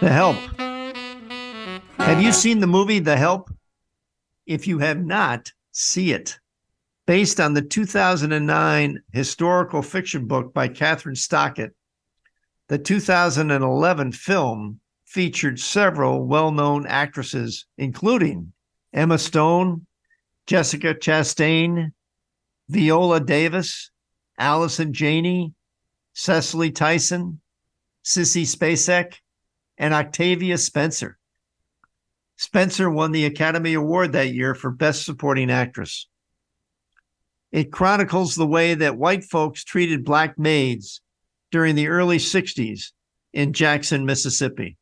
The Help. Have you seen the movie The Help? If you have not, see it. Based on the 2009 historical fiction book by Kathryn Stockett, the 2011 film featured several well known actresses, including Emma Stone, Jessica Chastain, Viola Davis, Allison Janney, Cicely Tyson, Sissy Spacek, and Octavia Spencer. Spencer won the Academy Award that year for Best Supporting Actress. It chronicles the way that white folks treated black maids during the early 60s in Jackson, Mississippi.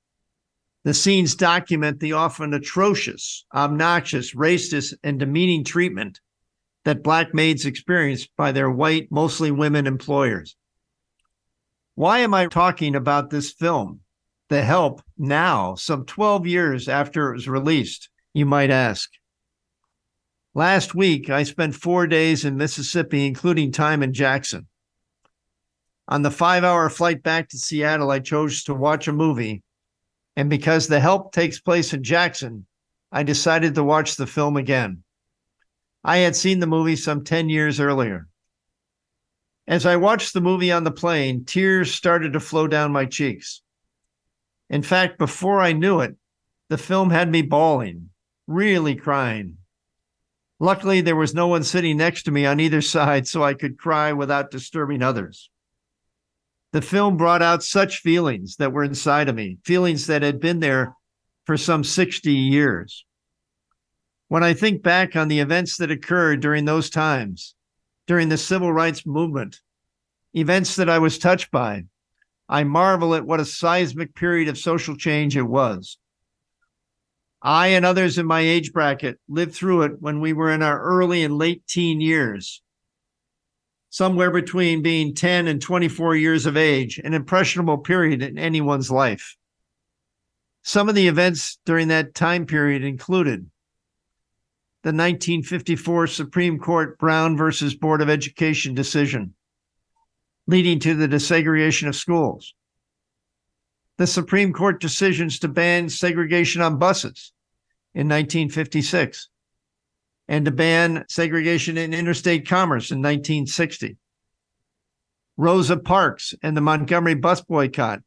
The scenes document the often atrocious, obnoxious, racist, and demeaning treatment that black maids experienced by their white, mostly women employers. Why am I talking about this film, The Help, now, some 12 years after it was released, you might ask? Last week, I spent four days in Mississippi, including time in Jackson. On the five hour flight back to Seattle, I chose to watch a movie. And because The Help takes place in Jackson, I decided to watch the film again. I had seen the movie some 10 years earlier. As I watched the movie on the plane, tears started to flow down my cheeks. In fact, before I knew it, the film had me bawling, really crying. Luckily, there was no one sitting next to me on either side, so I could cry without disturbing others. The film brought out such feelings that were inside of me, feelings that had been there for some 60 years. When I think back on the events that occurred during those times, during the civil rights movement, events that I was touched by, I marvel at what a seismic period of social change it was. I and others in my age bracket lived through it when we were in our early and late teen years, somewhere between being 10 and 24 years of age, an impressionable period in anyone's life. Some of the events during that time period included the 1954 Supreme Court Brown versus Board of Education decision, leading to the desegregation of schools. The Supreme Court decisions to ban segregation on buses in 1956 and to ban segregation in interstate commerce in 1960. Rosa Parks and the Montgomery bus boycott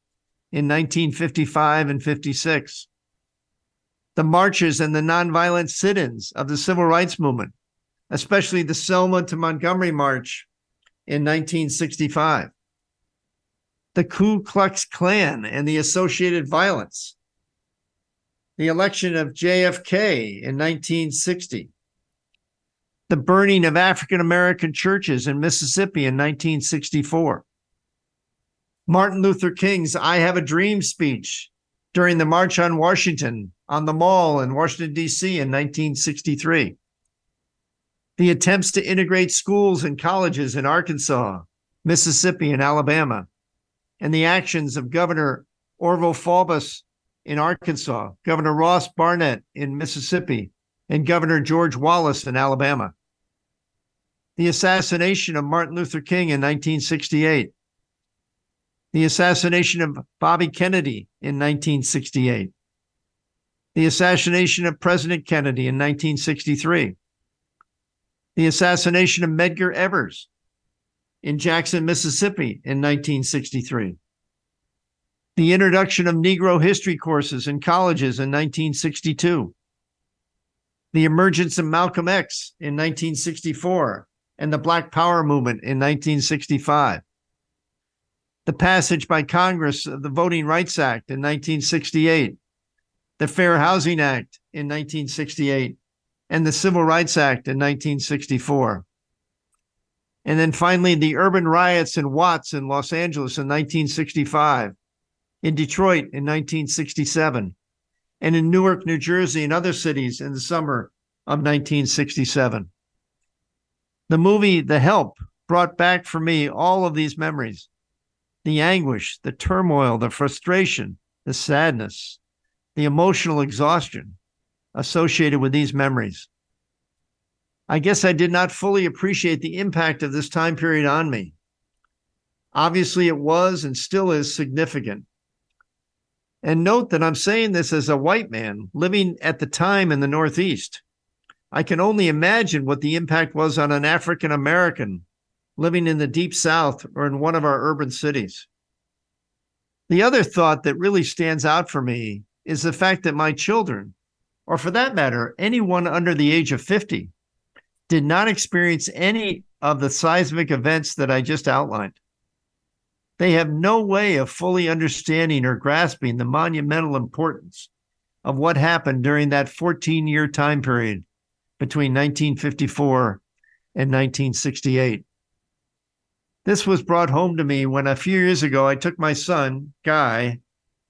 in 1955 and 56 the marches and the nonviolent sit ins of the civil rights movement, especially the Selma to Montgomery March in 1965, the Ku Klux Klan and the associated violence, the election of JFK in 1960, the burning of African American churches in Mississippi in 1964. Martin Luther King's I Have a Dream speech during the March on Washington on the Mall in Washington, D.C. in 1963. The attempts to integrate schools and colleges in Arkansas, Mississippi, and Alabama, and the actions of Governor Orval Faubus in Arkansas, Governor Ross Barnett in Mississippi, and Governor George Wallace in Alabama. The assassination of Martin Luther King in 1968. The assassination of Bobby Kennedy in 1968 the assassination of President Kennedy in 1963, the assassination of Medgar Evers in Jackson, Mississippi in 1963, the introduction of Negro history courses in colleges in 1962, the emergence of Malcolm X in 1964 and the Black Power movement in 1965, the passage by Congress of the Voting Rights Act in 1968 the Fair Housing Act in 1968, and the Civil Rights Act in 1964. And then finally, the urban riots in Watts in Los Angeles in 1965, in Detroit in 1967, and in Newark, New Jersey, and other cities in the summer of 1967. The movie The Help brought back for me all of these memories the anguish, the turmoil, the frustration, the sadness, the emotional exhaustion associated with these memories. I guess I did not fully appreciate the impact of this time period on me. Obviously, it was and still is significant. And note that I'm saying this as a white man living at the time in the Northeast. I can only imagine what the impact was on an African American living in the deep South or in one of our urban cities. The other thought that really stands out for me is the fact that my children, or for that matter, anyone under the age of 50, did not experience any of the seismic events that I just outlined. They have no way of fully understanding or grasping the monumental importance of what happened during that 14 year time period between 1954 and 1968. This was brought home to me when a few years ago I took my son, Guy,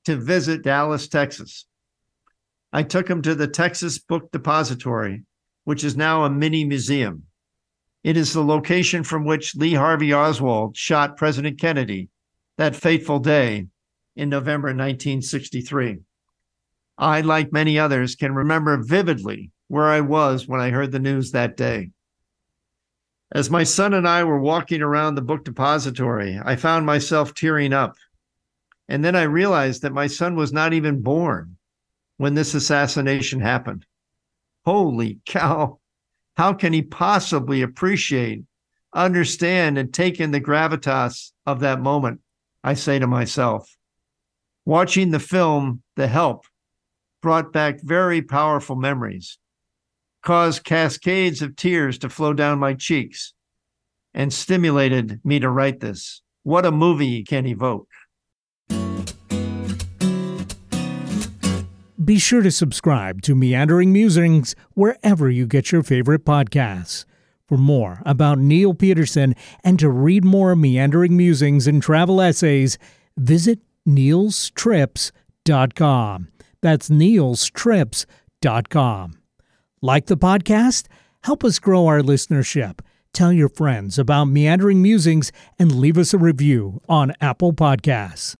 to visit Dallas, Texas. I took him to the Texas Book Depository, which is now a mini museum. It is the location from which Lee Harvey Oswald shot President Kennedy that fateful day in November 1963. I, like many others, can remember vividly where I was when I heard the news that day. As my son and I were walking around the book depository, I found myself tearing up. And then I realized that my son was not even born when this assassination happened. Holy cow. How can he possibly appreciate, understand, and take in the gravitas of that moment? I say to myself. Watching the film, The Help, brought back very powerful memories caused cascades of tears to flow down my cheeks and stimulated me to write this. What a movie can evoke. Be sure to subscribe to Meandering Musings wherever you get your favorite podcasts. For more about Neil Peterson and to read more Meandering Musings and travel essays, visit neilstrips.com. That's neilstrips.com. Like the podcast? Help us grow our listenership. Tell your friends about Meandering Musings and leave us a review on Apple Podcasts.